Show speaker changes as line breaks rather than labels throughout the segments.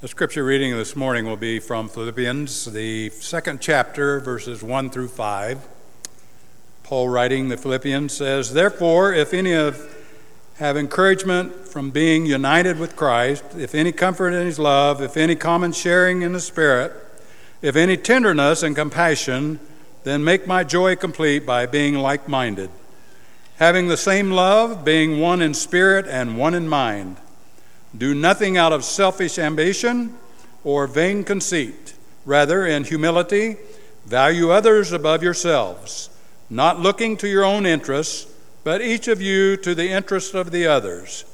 The scripture reading this morning will be from Philippians, the second chapter, verses 1 through 5. Paul, writing the Philippians, says, Therefore, if any of have encouragement from being united with Christ, if any comfort in his love, if any common sharing in the Spirit, if any tenderness and compassion, then make my joy complete by being like minded, having the same love, being one in spirit and one in mind. Do nothing out of selfish ambition or vain conceit. Rather, in humility, value others above yourselves, not looking to your own interests, but each of you to the interest of the others.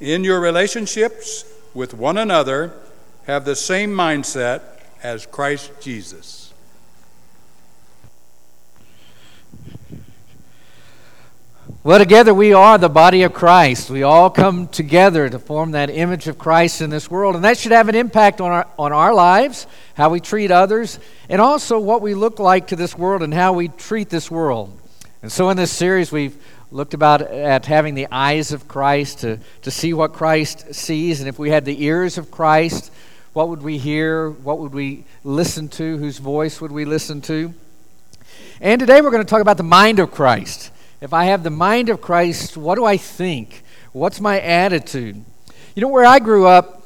In your relationships with one another, have the same mindset as Christ Jesus.
Well, together we are the body of Christ. We all come together to form that image of Christ in this world. And that should have an impact on our, on our lives, how we treat others, and also what we look like to this world and how we treat this world. And so in this series, we've looked about at having the eyes of Christ to, to see what Christ sees. And if we had the ears of Christ, what would we hear? What would we listen to? Whose voice would we listen to? And today we're going to talk about the mind of Christ. If I have the mind of Christ, what do I think? What's my attitude? You know, where I grew up,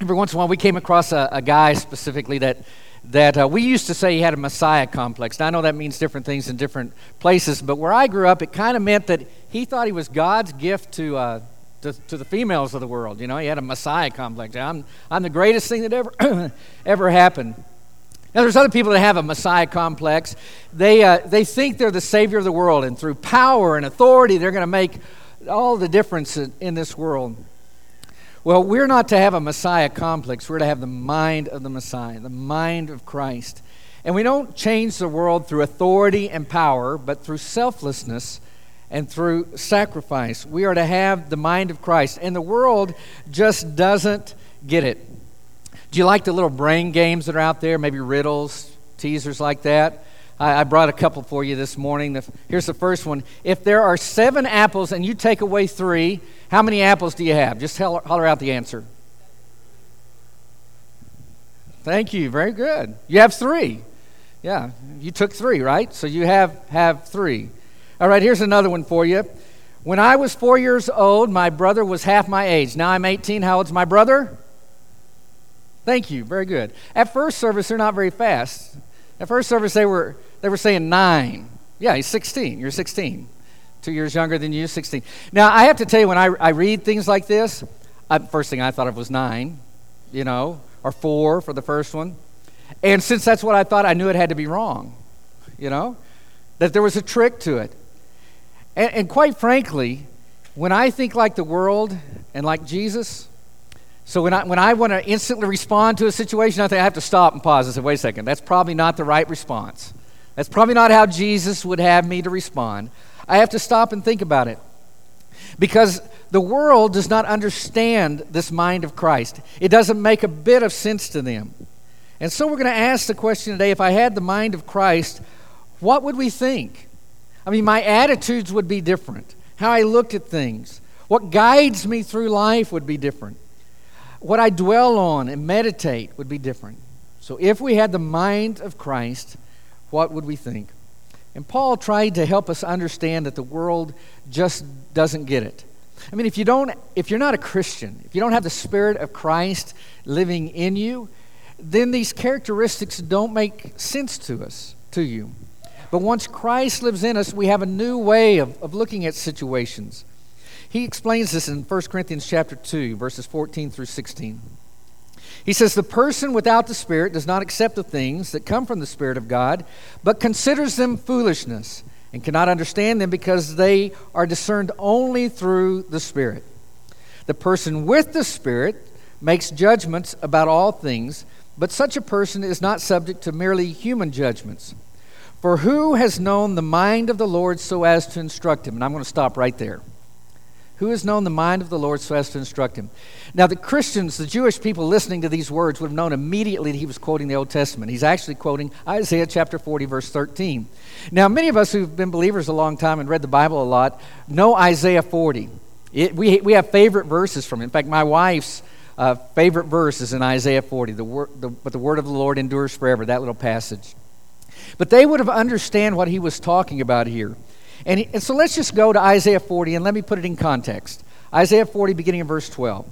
every once in a while we came across a, a guy specifically that, that uh, we used to say he had a Messiah complex. Now, I know that means different things in different places, but where I grew up, it kind of meant that he thought he was God's gift to, uh, to, to, the females of the world. You know, he had a Messiah complex. I'm, I'm the greatest thing that ever, ever happened. Now, there's other people that have a Messiah complex. They, uh, they think they're the Savior of the world, and through power and authority, they're going to make all the difference in, in this world. Well, we're not to have a Messiah complex. We're to have the mind of the Messiah, the mind of Christ. And we don't change the world through authority and power, but through selflessness and through sacrifice. We are to have the mind of Christ. And the world just doesn't get it. Do you like the little brain games that are out there? Maybe riddles, teasers like that? I, I brought a couple for you this morning. The, here's the first one. If there are seven apples and you take away three, how many apples do you have? Just holler, holler out the answer. Thank you. Very good. You have three. Yeah, you took three, right? So you have have three. All right, here's another one for you. When I was four years old, my brother was half my age. Now I'm 18. How old's my brother? Thank you. Very good. At first service, they're not very fast. At first service, they were, they were saying nine. Yeah, he's 16. You're 16. Two years younger than you, 16. Now, I have to tell you, when I, I read things like this, I, first thing I thought of was nine, you know, or four for the first one. And since that's what I thought, I knew it had to be wrong, you know, that there was a trick to it. And, and quite frankly, when I think like the world and like Jesus, so when I, when I want to instantly respond to a situation, I think I have to stop and pause and say, wait a second, that's probably not the right response. That's probably not how Jesus would have me to respond. I have to stop and think about it. Because the world does not understand this mind of Christ. It doesn't make a bit of sense to them. And so we're going to ask the question today if I had the mind of Christ, what would we think? I mean, my attitudes would be different. How I looked at things. What guides me through life would be different what I dwell on and meditate would be different. So, if we had the mind of Christ, what would we think? And Paul tried to help us understand that the world just doesn't get it. I mean, if you don't, if you're not a Christian, if you don't have the Spirit of Christ living in you, then these characteristics don't make sense to us, to you. But once Christ lives in us, we have a new way of, of looking at situations. He explains this in 1 Corinthians chapter 2, verses 14 through 16. He says, The person without the Spirit does not accept the things that come from the Spirit of God, but considers them foolishness and cannot understand them because they are discerned only through the Spirit. The person with the Spirit makes judgments about all things, but such a person is not subject to merely human judgments. For who has known the mind of the Lord so as to instruct him? And I'm going to stop right there. Who has known the mind of the Lord so as to instruct him? Now, the Christians, the Jewish people listening to these words would have known immediately that he was quoting the Old Testament. He's actually quoting Isaiah chapter 40, verse 13. Now, many of us who've been believers a long time and read the Bible a lot know Isaiah 40. It, we, we have favorite verses from it. In fact, my wife's uh, favorite verse is in Isaiah 40, the wor- the, but the word of the Lord endures forever, that little passage. But they would have understand what he was talking about here. And, he, and so let's just go to Isaiah 40 and let me put it in context. Isaiah 40, beginning in verse 12.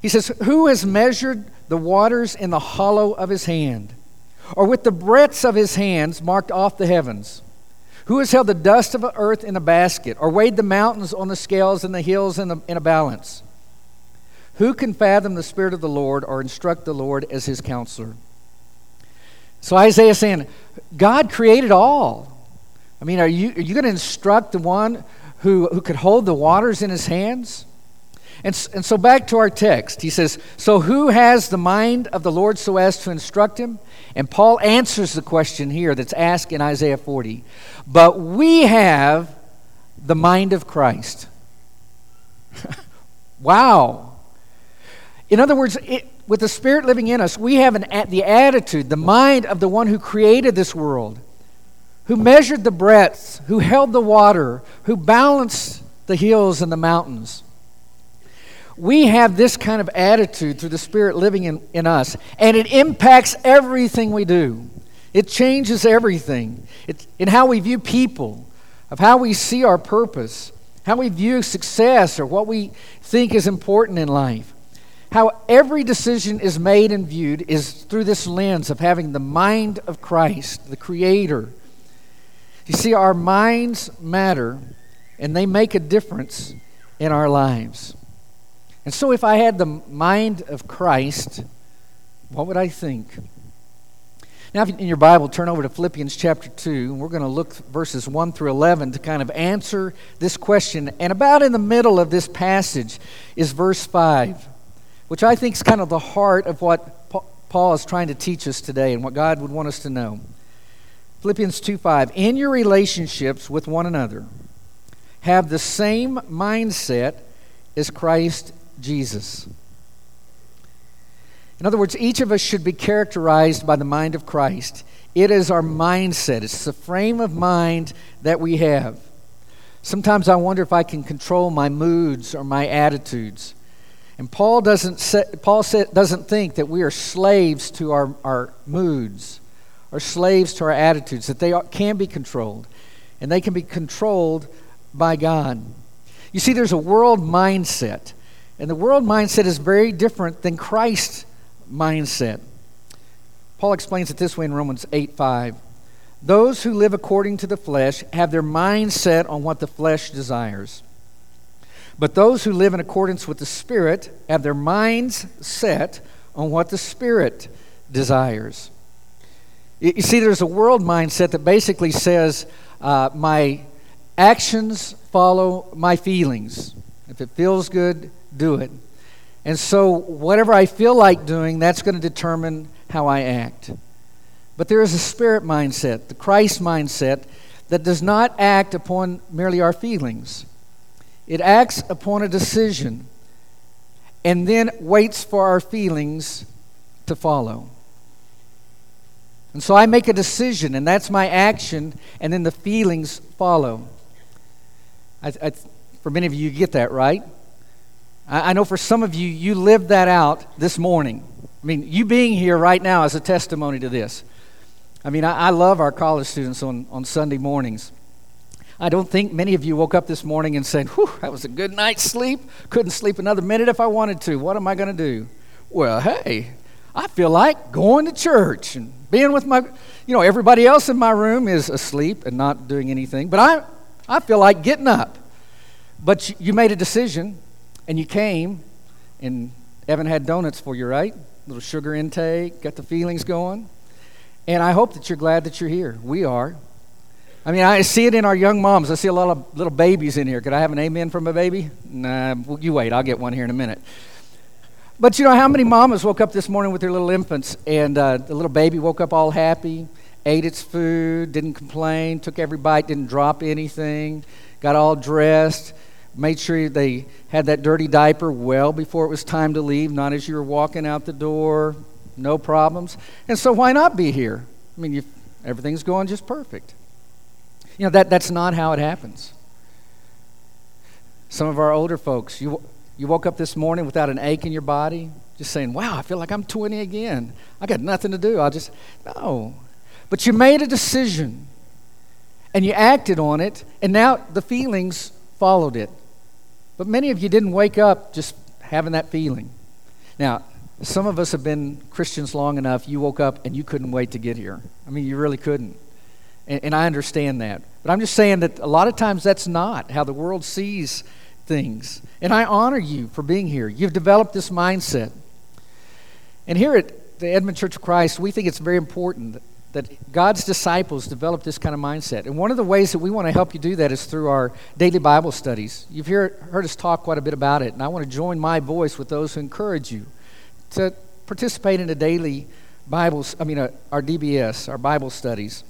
He says, Who has measured the waters in the hollow of his hand, or with the breadths of his hands marked off the heavens? Who has held the dust of the earth in a basket, or weighed the mountains on the scales and the hills in, the, in a balance? Who can fathom the Spirit of the Lord or instruct the Lord as his counselor? So Isaiah is saying, God created all. I mean, are you, are you going to instruct the one who, who could hold the waters in his hands? And, and so back to our text. He says, So who has the mind of the Lord so as to instruct him? And Paul answers the question here that's asked in Isaiah 40. But we have the mind of Christ. wow. In other words, it, with the Spirit living in us, we have an, the attitude, the mind of the one who created this world, who measured the breadth, who held the water, who balanced the hills and the mountains. We have this kind of attitude through the Spirit living in, in us, and it impacts everything we do. It changes everything it, in how we view people, of how we see our purpose, how we view success, or what we think is important in life. How every decision is made and viewed is through this lens of having the mind of Christ, the Creator. You see, our minds matter, and they make a difference in our lives. And so, if I had the mind of Christ, what would I think? Now, in your Bible, turn over to Philippians chapter 2, and we're going to look verses 1 through 11 to kind of answer this question. And about in the middle of this passage is verse 5, which I think is kind of the heart of what Paul is trying to teach us today and what God would want us to know. Philippians 2 5. In your relationships with one another, have the same mindset as Christ Jesus. In other words, each of us should be characterized by the mind of Christ. It is our mindset, it's the frame of mind that we have. Sometimes I wonder if I can control my moods or my attitudes. And Paul doesn't, Paul doesn't think that we are slaves to our, our moods or slaves to our attitudes, that they are, can be controlled. And they can be controlled by God. You see, there's a world mindset. And the world mindset is very different than Christ's mindset. Paul explains it this way in Romans 8 5. Those who live according to the flesh have their mind set on what the flesh desires. But those who live in accordance with the Spirit have their minds set on what the Spirit desires. You see, there's a world mindset that basically says uh, my actions follow my feelings. If it feels good, do it. And so, whatever I feel like doing, that's going to determine how I act. But there is a spirit mindset, the Christ mindset, that does not act upon merely our feelings. It acts upon a decision and then waits for our feelings to follow. And so I make a decision, and that's my action, and then the feelings follow. I, I, for many of you, you get that, right? I, I know for some of you, you lived that out this morning. I mean, you being here right now is a testimony to this. I mean, I, I love our college students on, on Sunday mornings. I don't think many of you woke up this morning and said, Whew, that was a good night's sleep. Couldn't sleep another minute if I wanted to. What am I going to do? Well, hey, I feel like going to church and being with my, you know, everybody else in my room is asleep and not doing anything. But I, I feel like getting up. But you made a decision and you came, and Evan had donuts for you, right? Little sugar intake, got the feelings going. And I hope that you're glad that you're here. We are. I mean, I see it in our young moms. I see a lot of little babies in here. Could I have an amen from a baby? Nah, you wait. I'll get one here in a minute. But you know, how many mamas woke up this morning with their little infants, and uh, the little baby woke up all happy, ate its food, didn't complain, took every bite, didn't drop anything, got all dressed, made sure they had that dirty diaper well before it was time to leave, not as you were walking out the door, no problems. And so, why not be here? I mean, you, everything's going just perfect. You know, that, that's not how it happens. Some of our older folks, you, You woke up this morning without an ache in your body, just saying, wow, I feel like I'm 20 again. I got nothing to do. I'll just, no. But you made a decision and you acted on it, and now the feelings followed it. But many of you didn't wake up just having that feeling. Now, some of us have been Christians long enough, you woke up and you couldn't wait to get here. I mean, you really couldn't. And, and I understand that. But I'm just saying that a lot of times that's not how the world sees things. And I honor you for being here. You've developed this mindset. And here at the Edmond Church of Christ, we think it's very important that, God's disciples develop this kind of mindset. And one of the ways that we want to help you do that is through our daily Bible studies. You've hear, heard us talk quite a bit about it, and I want to join my voice with those who encourage you to participate in a daily Bible, I mean, uh, our DBS, our Bible studies.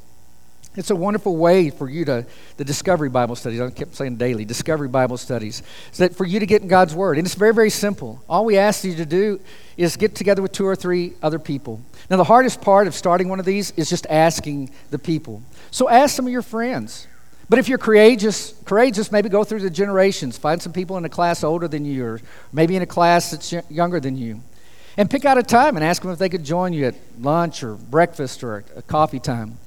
It's a wonderful way for you to, the Discovery Bible studies, I kept saying daily, Discovery Bible studies, so that for you to get in God's Word. And it's very, very simple. All we ask you to do is get together with two or three other people. Now, the hardest part of starting one of these is just asking the people. So ask some of your friends. But if you're courageous, courageous, maybe go through the generations. Find some people in a class older than you, or maybe in a class that's younger than you. And pick out a time and ask them if they could join you at lunch or breakfast or a coffee time.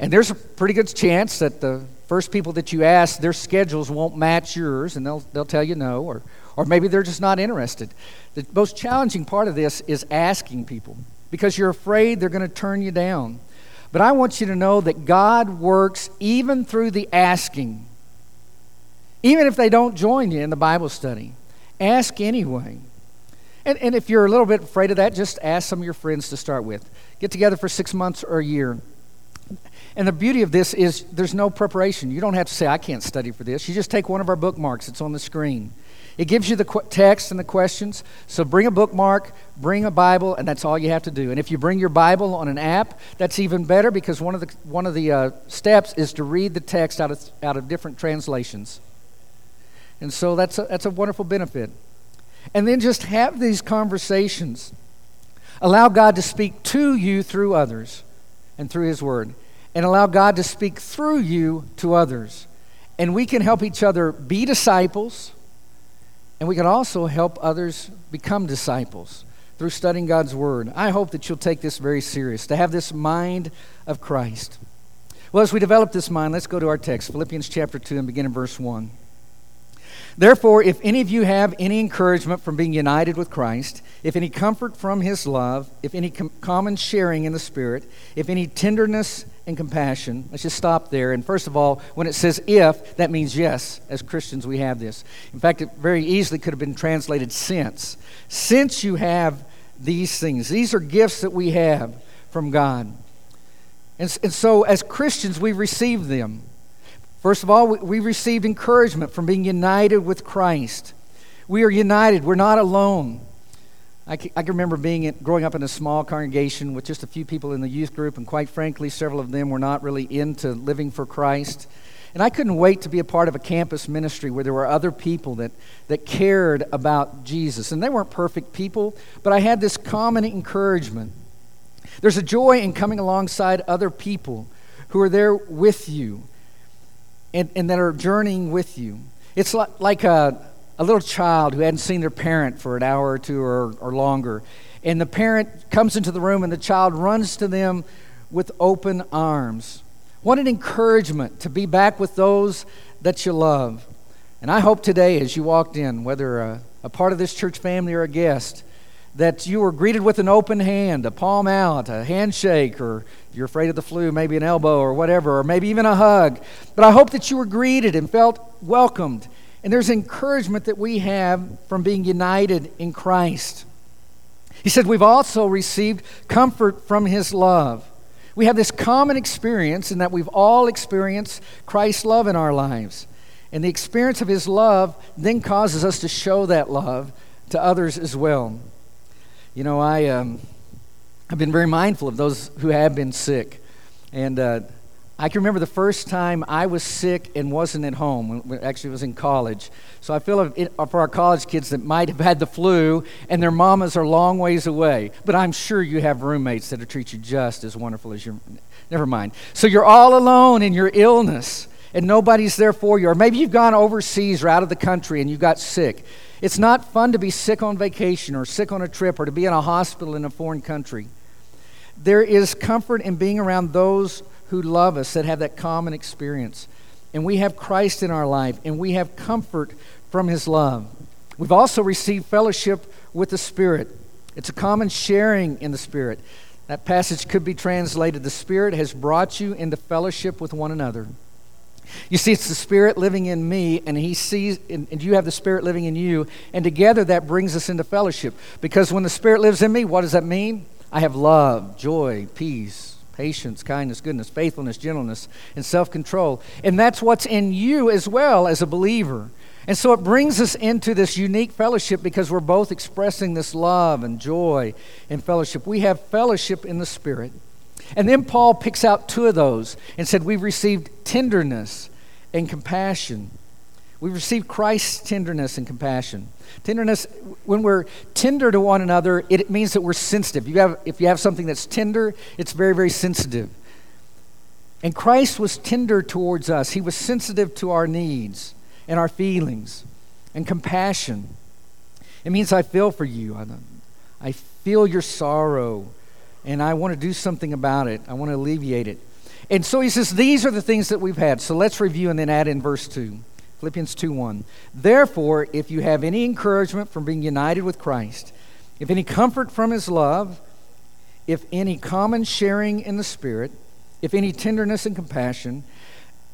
And there's a pretty good chance that the first people that you ask, their schedules won't match yours, and they'll, they'll tell you no, or, or maybe they're just not interested. The most challenging part of this is asking people because you're afraid they're going to turn you down. But I want you to know that God works even through the asking. Even if they don't join you in the Bible study, ask anyway. And, and if you're a little bit afraid of that, just ask some of your friends to start with. Get together for six months or a year and the beauty of this is there's no preparation. You don't have to say, I can't study for this. You just take one of our bookmarks, it's on the screen. It gives you the qu- text and the questions. So bring a bookmark, bring a Bible, and that's all you have to do. And if you bring your Bible on an app, that's even better because one of the, one of the uh, steps is to read the text out of, out of different translations. And so that's a, that's a wonderful benefit. And then just have these conversations. Allow God to speak to you through others and through His Word and allow God to speak through you to others. And we can help each other be disciples, and we can also help others become disciples through studying God's Word. I hope that you'll take this very serious, to have this mind of Christ. Well, as we develop this mind, let's go to our text, Philippians chapter 2, and begin in verse 1. Therefore, if any of you have any encouragement from being united with Christ, if any comfort from his love, if any com- common sharing in the Spirit, if any tenderness and compassion, let's just stop there. And first of all, when it says if, that means yes. As Christians, we have this. In fact, it very easily could have been translated since. Since you have these things, these are gifts that we have from God. And, and so, as Christians, we receive them. First of all, we received encouragement from being united with Christ. We are united, we're not alone. I can, remember being in, growing up in a small congregation with just a few people in the youth group, and quite frankly, several of them were not really into living for Christ. And I couldn't wait to be a part of a campus ministry where there were other people that, that cared about Jesus. And they weren't perfect people, but I had this common encouragement. There's a joy in coming alongside other people who are there with you and, and that are journeying with you. It's like, like a, a little child who hadn't seen their parent for an hour or two or, or longer. And the parent comes into the room and the child runs to them with open arms. What an encouragement to be back with those that you love. And I hope today, as you walked in, whether a, a part of this church family or a guest, that you were greeted with an open hand, a palm out, a handshake, or you're afraid of the flu, maybe an elbow or whatever, or maybe even a hug. But I hope that you were greeted and felt welcomed. And there's encouragement that we have from being united in Christ. He said, We've also received comfort from His love. We have this common experience in that we've all experienced Christ's love in our lives. And the experience of His love then causes us to show that love to others as well. You know, I, um, I've been very mindful of those who have been sick. And uh, I can remember the first time I was sick and wasn't at home. Actually, was in college. So I feel for our college kids that might have had the flu and their mamas are long ways away. But I'm sure you have roommates that'll treat you just as wonderful as your. Never mind. So you're all alone in your illness. and nobody's there for you. Or maybe you've gone overseas or out of the country and you got sick. It's not fun to be sick on vacation or sick on a trip or to be in a hospital in a foreign country. There is comfort in being around those who love us that have that common experience. And we have Christ in our life, and we have comfort from his love. We've also received fellowship with the Spirit. It's a common sharing in the Spirit. That passage could be translated The Spirit has brought you into fellowship with one another. You see, it's the Spirit living in me, and He sees, and you have the Spirit living in you, and together that brings us into fellowship. Because when the Spirit lives in me, what does that mean? I have love, joy, peace, patience, kindness, goodness, faithfulness, gentleness, and self control. And that's what's in you as well as a believer. And so it brings us into this unique fellowship because we're both expressing this love and joy and fellowship. We have fellowship in the Spirit. And then Paul picks out two of those and said, We've received tenderness and compassion. We've received Christ's tenderness and compassion. Tenderness, when we're tender to one another, it means that we're sensitive. You have, if you have something that's tender, it's very, very sensitive. And Christ was tender towards us, He was sensitive to our needs and our feelings and compassion. It means I feel for you. I, I feel your sorrow and I want to do something about it. I want to alleviate it. And so he says, These are the things that we've had. So let's review and then add in verse 2. Philippians 2 1. Therefore, if you have any encouragement from being united with Christ, if any comfort from his love, if any common sharing in the Spirit, if any tenderness and compassion,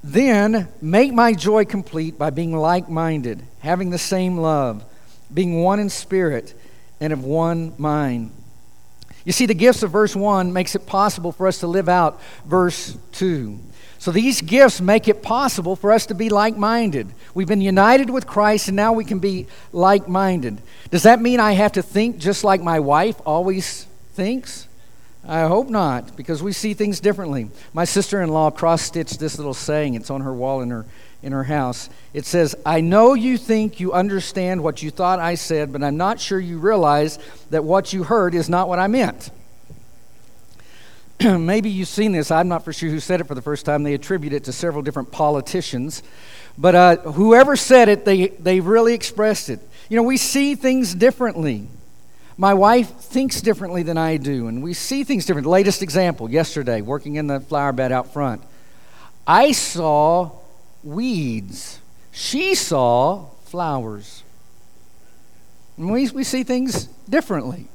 then make my joy complete by being like minded, having the same love, being one in spirit, and of one mind. You see, the gifts of verse 1 makes it possible for us to live out verse 2. So these gifts make it possible for us to be like minded. We've been united with Christ, and now we can be like minded. Does that mean I have to think just like my wife always thinks? I hope not, because we see things differently. My sister in law cross stitched this little saying, it's on her wall in her, in her house. It says, I know you think you understand what you thought I said, but I'm not sure you realize that what you heard is not what I meant. Maybe you've seen this. I'm not for sure who said it for the first time. They attribute it to several different politicians. But uh, whoever said it, they, they really expressed it. You know, we see things differently. My wife thinks differently than I do, and we see things different. Latest example yesterday, working in the flower bed out front. I saw weeds, she saw flowers. And we, we see things differently.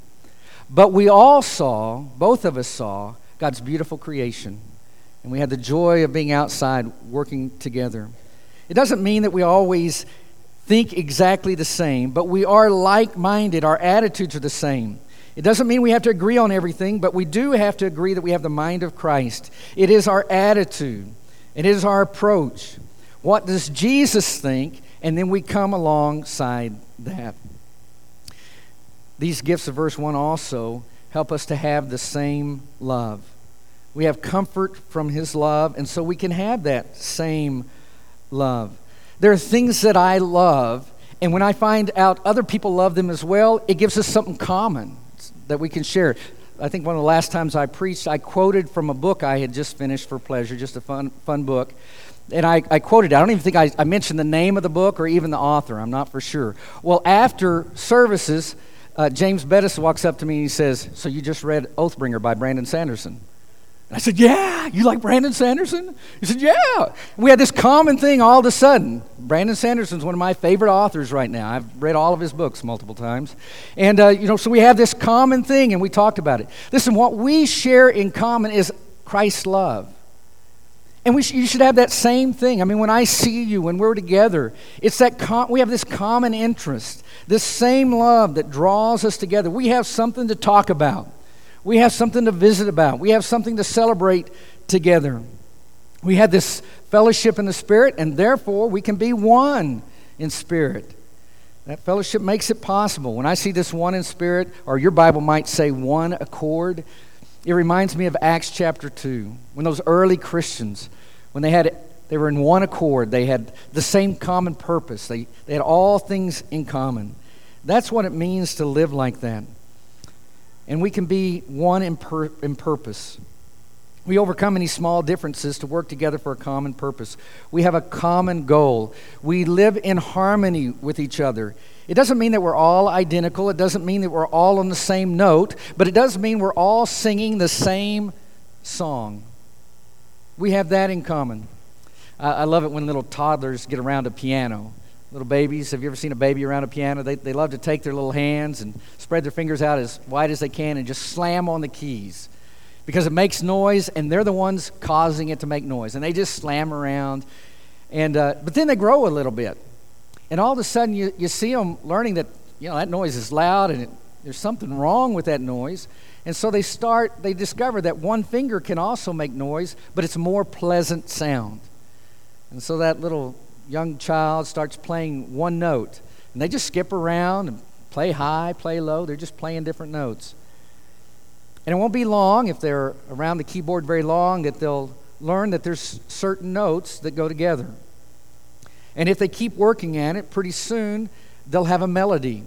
But we all saw, both of us saw, God's beautiful creation. And we had the joy of being outside working together. It doesn't mean that we always think exactly the same, but we are like minded. Our attitudes are the same. It doesn't mean we have to agree on everything, but we do have to agree that we have the mind of Christ. It is our attitude, it is our approach. What does Jesus think? And then we come alongside that. These gifts of verse 1 also help us to have the same love. We have comfort from His love, and so we can have that same love. There are things that I love, and when I find out other people love them as well, it gives us something common that we can share. I think one of the last times I preached, I quoted from a book I had just finished for pleasure, just a fun, fun book. And I, I quoted, I don't even think I, I mentioned the name of the book or even the author, I'm not for sure. Well, after services, uh, James Bettis walks up to me and he says, So you just read Oathbringer by Brandon Sanderson? And I said, Yeah, you like Brandon Sanderson? He said, Yeah. We had this common thing all of a sudden. Brandon Sanderson's one of my favorite authors right now. I've read all of his books multiple times. And, uh, you know, so we have this common thing and we talked about it. Listen, what we share in common is Christ's love. And we sh- you should have that same thing. I mean, when I see you, when we're together, it's that com- we have this common interest, this same love that draws us together. We have something to talk about. We have something to visit about. We have something to celebrate together. We have this fellowship in the Spirit, and therefore we can be one in spirit. That fellowship makes it possible. When I see this one in spirit, or your Bible might say one accord, it reminds me of Acts chapter 2, when those early Christians, when they had they were in one accord, they had the same common purpose. They, they had all things in common. That's what it means to live like that and we can be one in, pur- in purpose. We overcome any small differences to work together for a common purpose. We have a common goal. We live in harmony with each other. It doesn't mean that we're all identical. It doesn't mean that we're all on the same note, but it does mean we're all singing the same song. We have that in common. I love it when little toddlers get around a piano. Little babies, have you ever seen a baby around a piano? They, they love to take their little hands and spread their fingers out as wide as they can and just slam on the keys because it makes noise and they're the ones causing it to make noise. And they just slam around. And, uh, but then they grow a little bit. And all of a sudden you, you see them learning that, you know, that noise is loud and it, there's something wrong with that noise. And so they start, they discover that one finger can also make noise, but it's more pleasant sound. And so that little young child starts playing one note. And they just skip around and play high, play low. They're just playing different notes. And it won't be long, if they're around the keyboard very long, that they'll learn that there's certain notes that go together. And if they keep working at it, pretty soon they'll have a melody.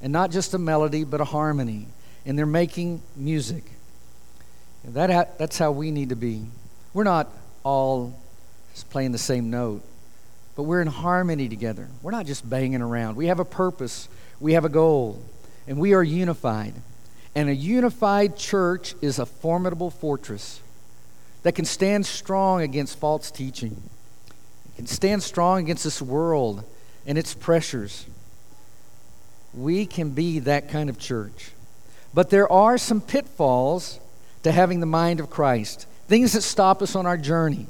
And not just a melody, but a harmony. And they're making music. That, that's how we need to be. We're not all just playing the same note but we're in harmony together. We're not just banging around. We have a purpose, we have a goal, and we are unified. And a unified church is a formidable fortress that can stand strong against false teaching, it can stand strong against this world and its pressures. We can be that kind of church. But there are some pitfalls to having the mind of Christ, things that stop us on our journey.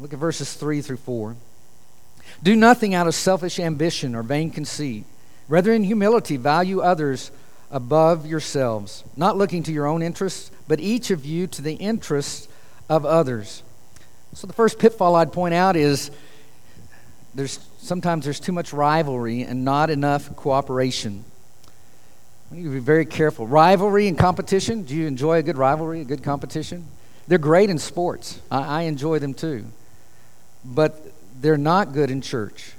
Look at verses 3 through 4. Do nothing out of selfish ambition or vain conceit. Rather, in humility, value others above yourselves, not looking to your own interests, but each of you to the interests of others. So, the first pitfall I'd point out is there's sometimes there's too much rivalry and not enough cooperation. We need to be very careful. Rivalry and competition. Do you enjoy a good rivalry, a good competition? They're great in sports. I, I enjoy them too. But they're not good in church.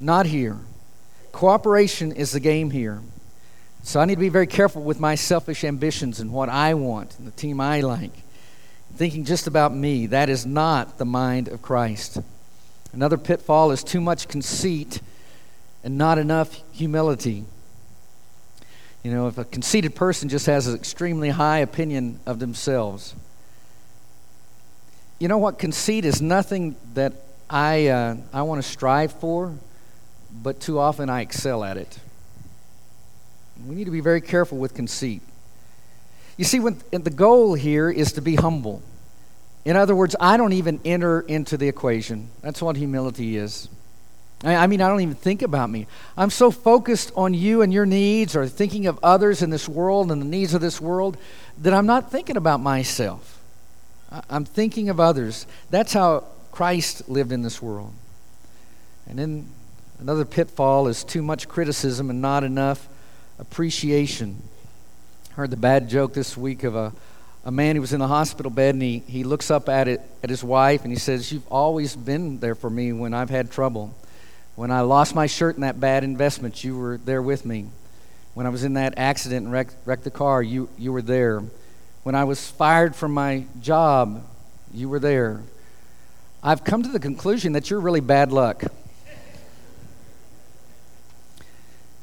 Not here. Cooperation is the game here. So I need to be very careful with my selfish ambitions and what I want and the team I like. Thinking just about me, that is not the mind of Christ. Another pitfall is too much conceit and not enough humility. You know, if a conceited person just has an extremely high opinion of themselves, you know what? Conceit is nothing that I, uh, I want to strive for, but too often I excel at it. We need to be very careful with conceit. You see, when, the goal here is to be humble. In other words, I don't even enter into the equation. That's what humility is. I mean, I don't even think about me. I'm so focused on you and your needs or thinking of others in this world and the needs of this world that I'm not thinking about myself. I'm thinking of others. That's how Christ lived in this world. And then another pitfall is too much criticism and not enough appreciation. Heard the bad joke this week of a, a man who was in the hospital bed and he, he looks up at it at his wife and he says, You've always been there for me when I've had trouble. When I lost my shirt in that bad investment, you were there with me. When I was in that accident and wrecked, wrecked the car, you, you were there. When I was fired from my job, you were there. I've come to the conclusion that you're really bad luck.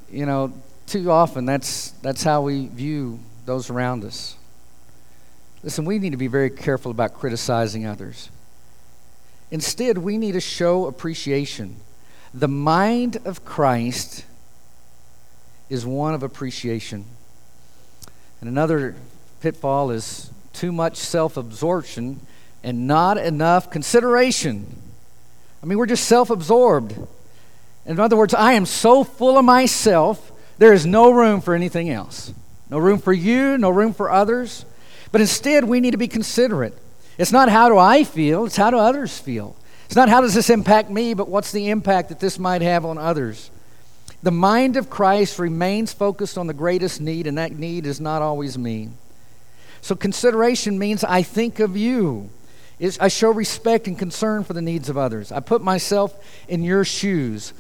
You know, too often that's, that's how we view those around us. Listen, we need to be very careful about criticizing others. Instead, we need to show appreciation. The mind of Christ is one of appreciation. And another pitfall is too much self absorption and not enough consideration. I mean, we're just self absorbed. In other words, I am so full of myself, there is no room for anything else. No room for you, no room for others. But instead, we need to be considerate. It's not how do I feel, it's how do others feel. It's not how does this impact me, but what's the impact that this might have on others. The mind of Christ remains focused on the greatest need, and that need is not always me. So, consideration means I think of you is I show respect and concern for the needs of others. I put myself in your shoes.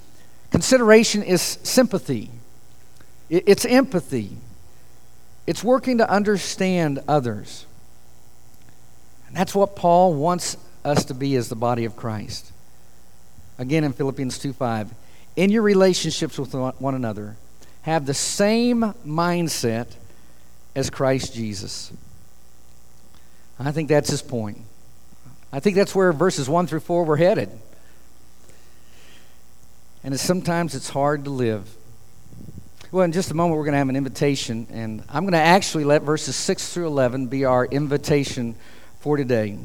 Consideration is sympathy, it's empathy, it's working to understand others. And that's what Paul wants us to be as the body of Christ. Again in Philippians 2 5. In your relationships with one another, have the same mindset as Christ Jesus. I think that's his point. I think that's where verses 1 through 4 were headed. And it's, sometimes it's hard to live. Well, in just a moment, we're going to have an invitation, and I'm going to actually let verses 6 through 11 be our invitation for today.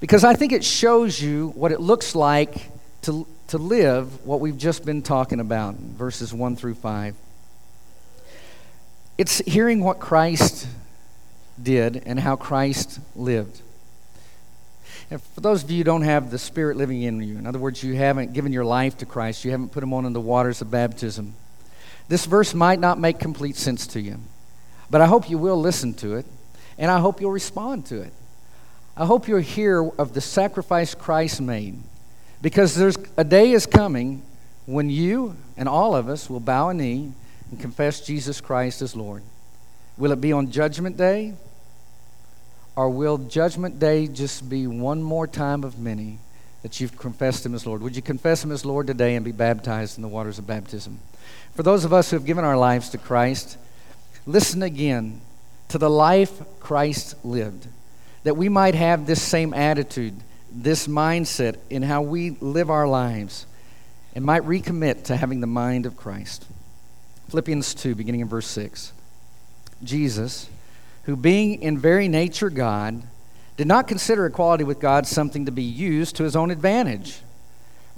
Because I think it shows you what it looks like to, to live what we've just been talking about, verses 1 through 5. It's hearing what Christ did and how Christ lived. And for those of you who don't have the Spirit living in you, in other words, you haven't given your life to Christ, you haven't put Him on in the waters of baptism, this verse might not make complete sense to you. But I hope you will listen to it, and I hope you'll respond to it. I hope you'll hear of the sacrifice Christ made, because there's a day is coming when you and all of us will bow a knee and confess Jesus Christ as Lord. Will it be on Judgment Day? Or will Judgment Day just be one more time of many that you've confessed Him as Lord? Would you confess Him as Lord today and be baptized in the waters of baptism? For those of us who have given our lives to Christ, listen again to the life Christ lived, that we might have this same attitude, this mindset in how we live our lives, and might recommit to having the mind of Christ. Philippians 2, beginning in verse 6. Jesus, who being in very nature God, did not consider equality with God something to be used to his own advantage.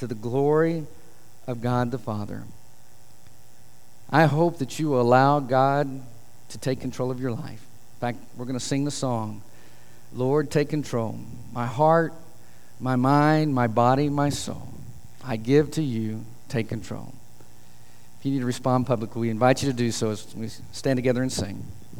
to the glory of God the Father. I hope that you allow God to take control of your life. In fact, we're going to sing the song Lord, take control. My heart, my mind, my body, my soul. I give to you, take control. If you need to respond publicly, we invite you to do so as we stand together and sing.